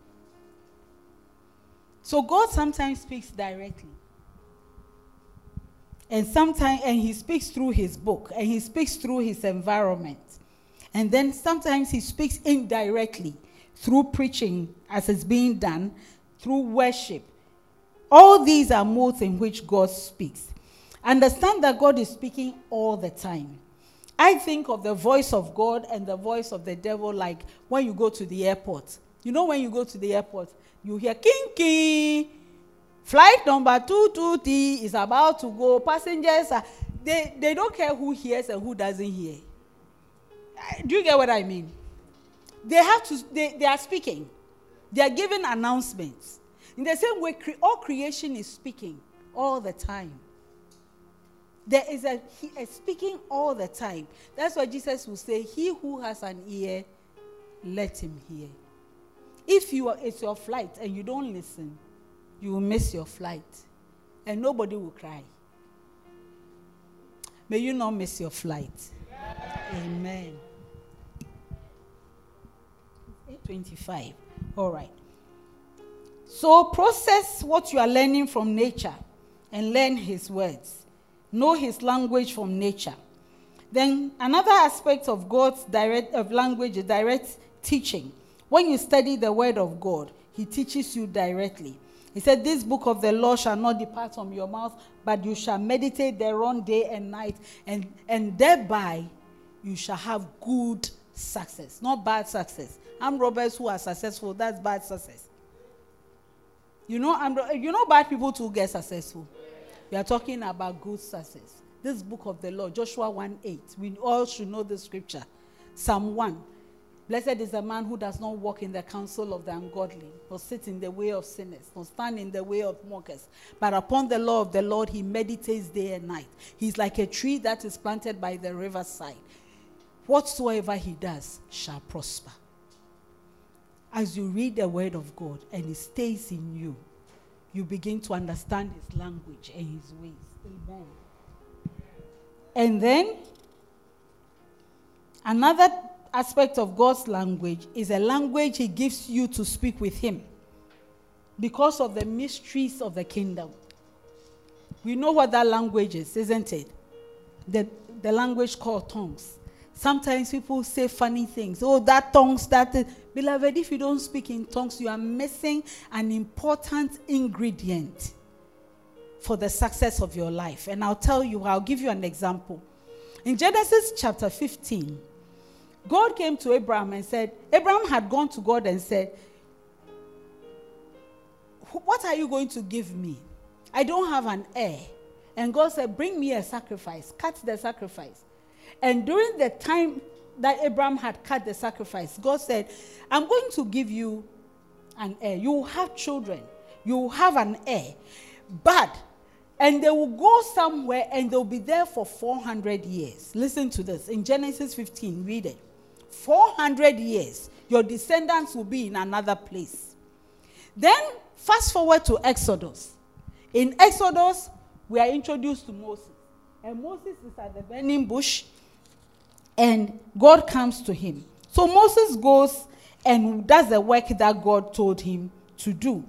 So God sometimes speaks directly. And sometimes and he speaks through his book and he speaks through his environment. And then sometimes he speaks indirectly through preaching as it's being done, through worship. All these are modes in which God speaks. Understand that God is speaking all the time. I think of the voice of God and the voice of the devil like when you go to the airport. You know, when you go to the airport, you hear kinky. Flight number 223 is about to go. Passengers are, they, they don't care who hears and who doesn't hear. Do you get what I mean? They have to, they, they are speaking. They are giving announcements. In the same way, cre- all creation is speaking all the time. There is a, he, speaking all the time. That's why Jesus will say, He who has an ear, let him hear. If you are, it's your flight and you don't listen, you will miss your flight and nobody will cry. May you not miss your flight. Amen. 825. All right. So process what you are learning from nature and learn his words. Know his language from nature. Then another aspect of God's direct of language is direct teaching. When you study the word of God, he teaches you directly. He said, This book of the law shall not depart from your mouth, but you shall meditate thereon day and night, and, and thereby you shall have good success, not bad success. I'm robbers who are successful, that's bad success. You know, I'm, uh, you know bad people to get successful. We are talking about good success. This book of the law, Joshua 1 8. We all should know the scripture. Psalm 1. Blessed is the man who does not walk in the counsel of the ungodly, nor sit in the way of sinners, nor stand in the way of mockers. But upon the law of the Lord he meditates day and night. He's like a tree that is planted by the riverside. Whatsoever he does shall prosper. As you read the word of God and it stays in you, you begin to understand his language and his ways. Amen. And then another aspect of God's language is a language He gives you to speak with Him because of the mysteries of the kingdom. We know what that language is, isn't it? The, the language called tongues. Sometimes people say funny things. Oh, that tongues, that. is-" Beloved, if you don't speak in tongues, you are missing an important ingredient for the success of your life. And I'll tell you, I'll give you an example. In Genesis chapter 15, God came to Abraham and said, Abraham had gone to God and said, What are you going to give me? I don't have an heir. And God said, Bring me a sacrifice, cut the sacrifice. And during the time that Abraham had cut the sacrifice, God said, I'm going to give you an heir. You will have children, you will have an heir. But, and they will go somewhere and they'll be there for 400 years. Listen to this. In Genesis 15, read it. 400 years, your descendants will be in another place. Then, fast forward to Exodus. In Exodus, we are introduced to Moses. And Moses is at the burning bush, and God comes to him. So Moses goes and does the work that God told him to do.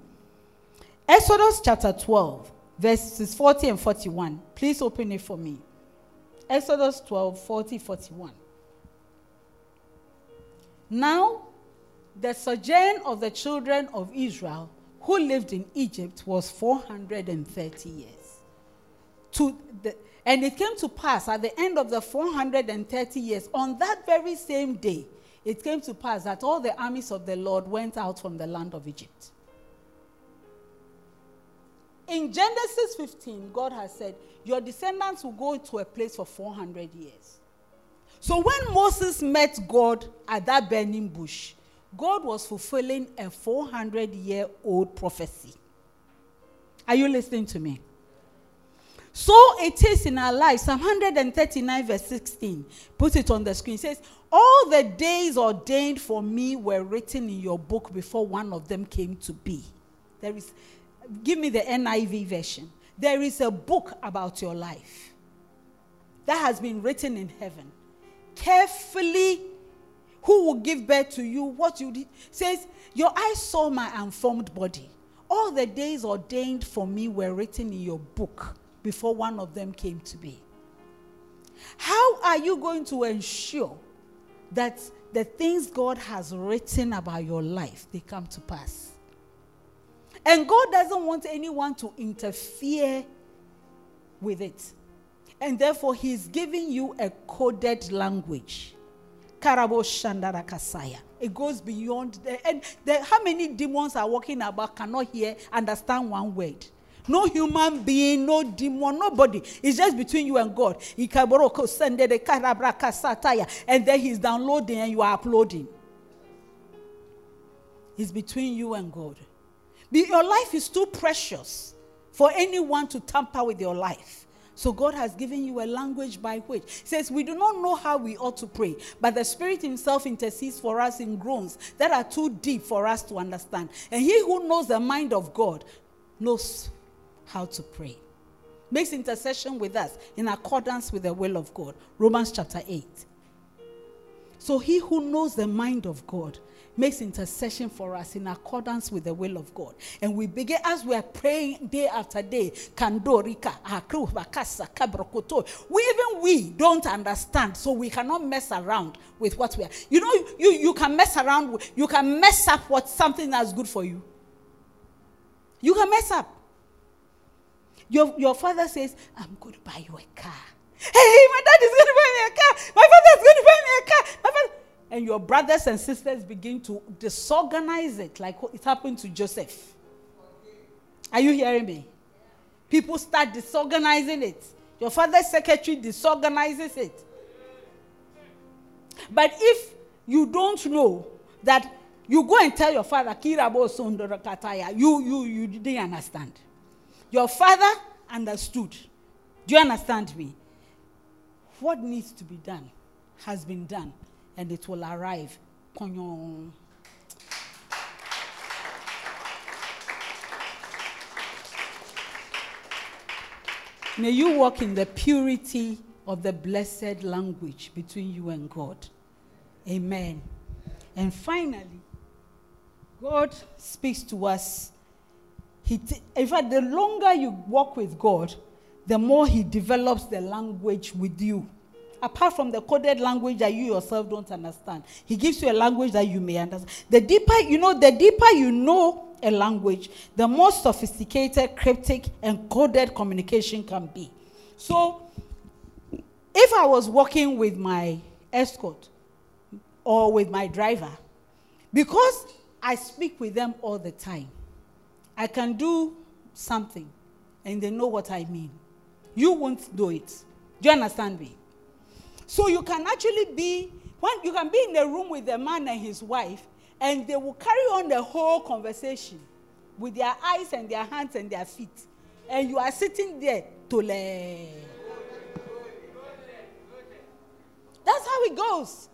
Exodus chapter 12, verses 40 and 41. Please open it for me. Exodus 12, 40, 41. Now, the sojourn of the children of Israel who lived in Egypt was 430 years. To the, and it came to pass at the end of the 430 years, on that very same day, it came to pass that all the armies of the Lord went out from the land of Egypt. In Genesis 15, God has said, Your descendants will go to a place for 400 years. So when Moses met God at that burning bush, God was fulfilling a 400 year old prophecy. Are you listening to me? So it is in our lives. Psalm 139, verse 16. Put it on the screen. It says, All the days ordained for me were written in your book before one of them came to be. There is, give me the NIV version. There is a book about your life that has been written in heaven. Carefully, who will give birth to you? What you did says, Your eyes saw my unformed body. All the days ordained for me were written in your book before one of them came to be. How are you going to ensure that the things God has written about your life they come to pass? And God doesn't want anyone to interfere with it. And therefore, He's giving you a coded language. Karabo Shandara Kasaya. It goes beyond the, and the, how many demons are walking about cannot hear, understand one word. No human being, no demon, nobody. It's just between you and God. And then he's downloading and you are uploading. It's between you and God. Your life is too precious for anyone to tamper with your life. So God has given you a language by which He says we do not know how we ought to pray, but the Spirit Himself intercedes for us in groans that are too deep for us to understand. And He who knows the mind of God knows how to pray. Makes intercession with us in accordance with the will of God. Romans chapter 8. So he who knows the mind of God makes intercession for us in accordance with the will of God. And we begin as we are praying day after day. Kandorika, akru, bakasa. We even we don't understand, so we cannot mess around with what we are. You know, you, you can mess around, you can mess up what something that's good for you. You can mess up. Your, your father says, I'm going to buy you a car. Hey, my dad is going to buy me a car. My father is going to buy me a car. My father. And your brothers and sisters begin to disorganize it like it happened to Joseph. Are you hearing me? People start disorganizing it. Your father's secretary disorganizes it. But if you don't know that you go and tell your father, you, you, you didn't understand. Your father understood. Do you understand me? What needs to be done has been done, and it will arrive. May you walk in the purity of the blessed language between you and God. Amen. And finally, God speaks to us. He t- in fact, the longer you walk with God, the more He develops the language with you. Apart from the coded language that you yourself don't understand, He gives you a language that you may understand. The deeper, you know, the deeper you know a language, the more sophisticated, cryptic, and coded communication can be. So, if I was working with my escort or with my driver, because I speak with them all the time, I can do something and they know what I mean. You won't do it. Do you understand me? So you can actually be when you can be in a room with a man and his wife, and they will carry on the whole conversation with their eyes and their hands and their feet, and you are sitting there to learn. That's how it goes.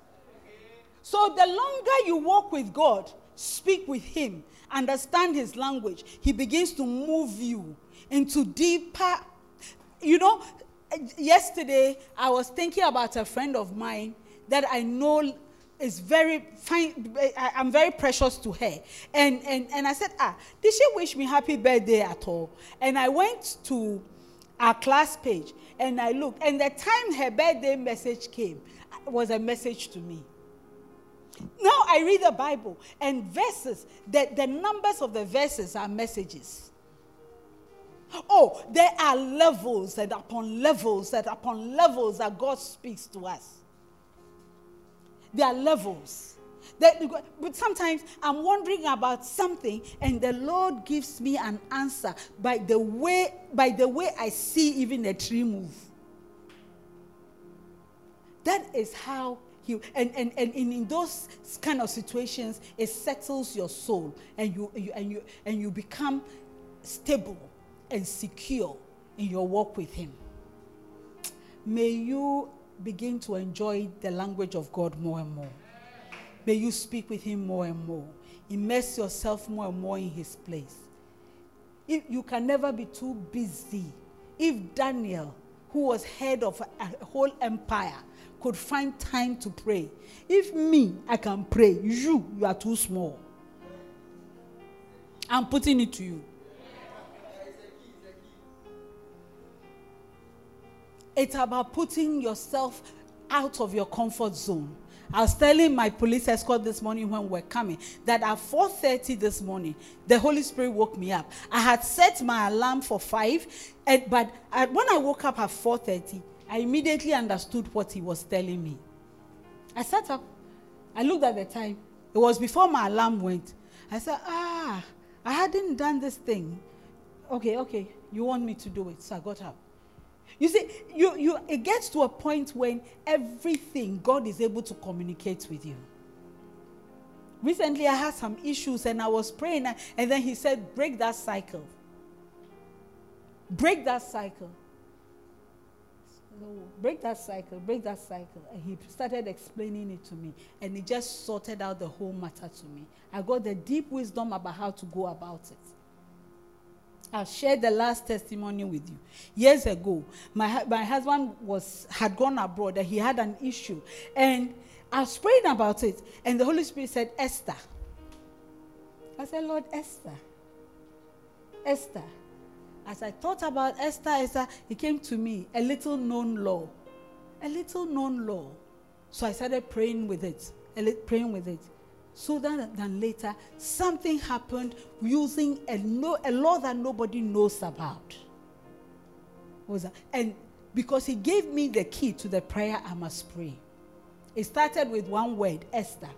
So the longer you walk with God, speak with Him, understand His language, He begins to move you into deeper. You know, yesterday I was thinking about a friend of mine that I know is very fine. I'm very precious to her. And, and, and I said, ah, did she wish me happy birthday at all? And I went to our class page and I looked. And the time her birthday message came was a message to me. Now I read the Bible and verses, the, the numbers of the verses are messages. Oh, there are levels and upon levels and upon levels that God speaks to us. There are levels. That, but sometimes I'm wondering about something, and the Lord gives me an answer by the way by the way I see even a tree move. That is how and, and, and in, those kind of situations, it settles your soul and you, you and you and you become stable and secure in your walk with him. May you begin to enjoy the language of God more and more. May you speak with him more and more. Immerse yourself more and more in his place. If you can never be too busy. If Daniel, who was head of a whole empire, could find time to pray, if me, I can pray, you, you are too small. I'm putting it to you. It's about putting yourself out of your comfort zone. I was telling my police escort this morning when we were coming that at 4:30 this morning, the Holy Spirit woke me up. I had set my alarm for five, and, but I, when I woke up at 4:30, I immediately understood what he was telling me. I sat up, I looked at the time. It was before my alarm went. I said, Ah, I hadn't done this thing. Okay, okay, you want me to do it. So I got up. You see, you, you, it gets to a point when everything God is able to communicate with you. Recently, I had some issues and I was praying, and- then He said, Break that cycle. Break that cycle. Break that cycle, break that cycle. And he started explaining it to me, and he just sorted out the whole matter to me. I got the deep wisdom about how to go about it. I'll share the last testimony with you. Years ago, my, my husband was, had gone abroad and he had an issue. And I was praying about it, and the Holy Spirit said, Esther. I said, Lord, Esther. Esther. As I thought about Esther, Esther, it came to me a little known law. A little known law. So I started praying with it, praying with it. So that then later, something happened using a, no, a law that nobody knows about. What was that? And because he gave me the key to the prayer I must pray. It started with one word, Esther.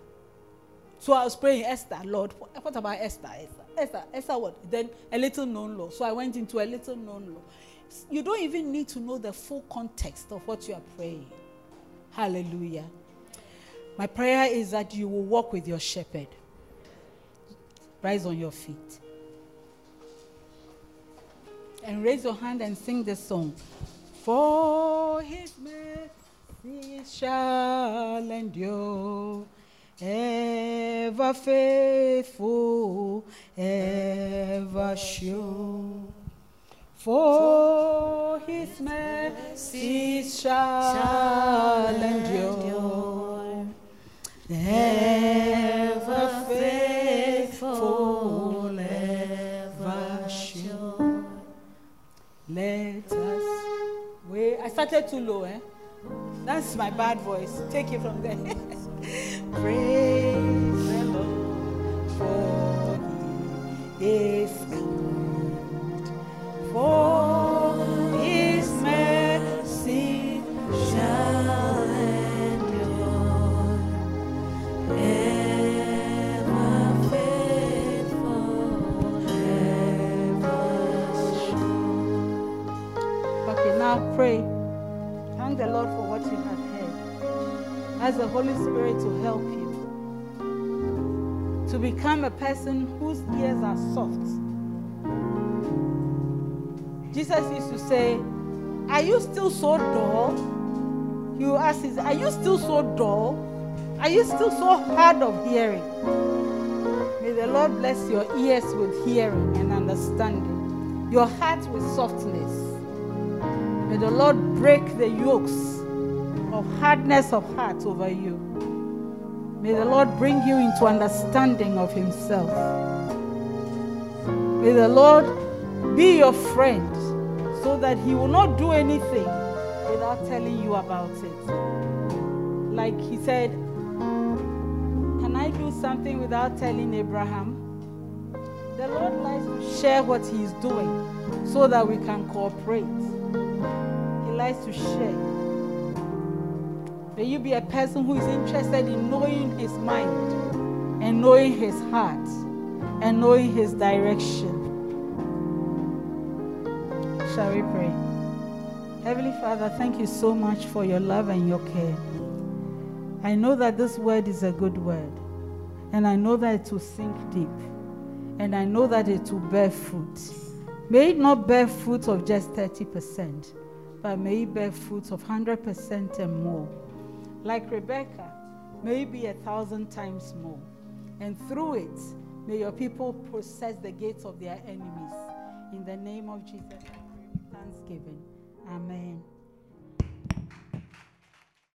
So I was praying, Esther, Lord, what about Esther? Esther, Esther, Esther, what? Then a little known law. So I went into a little known law. You don't even need to know the full context of what you are praying. Hallelujah. My prayer is that you will walk with your shepherd. Rise on your feet. And raise your hand and sing this song. For his mercy shall endure, ever faithful, ever sure. For his mercies shall endure. Ever faithful, ever sure. Let us wait. I started too low, eh? That's my bad voice. Take it from there. Praise the Lord, for. For His mercy shall endure. Ever faithful, ever sure. Okay, now pray. Ask the Holy Spirit to help you to become a person whose ears are soft. Jesus used to say, Are you still so dull? You ask, his, Are you still so dull? Are you still so hard of hearing? May the Lord bless your ears with hearing and understanding, your heart with softness. May the Lord break the yokes hardness of heart over you. May the Lord bring you into understanding of Himself. May the Lord be your friend so that He will not do anything without telling you about it. Like He said, Can I do something without telling Abraham? The Lord likes to share what He is doing so that we can cooperate. He likes to share. May you be a person who is interested in knowing his mind and knowing his heart and knowing his direction. Shall we pray? Heavenly Father, thank you so much for your love and your care. I know that this word is a good word, and I know that it will sink deep, and I know that it will bear fruit. May it not bear fruit of just 30%, but may it bear fruit of 100% and more. Like Rebecca, maybe a thousand times more. And through it, may your people possess the gates of their enemies. In the name of Jesus, thanksgiving. Amen.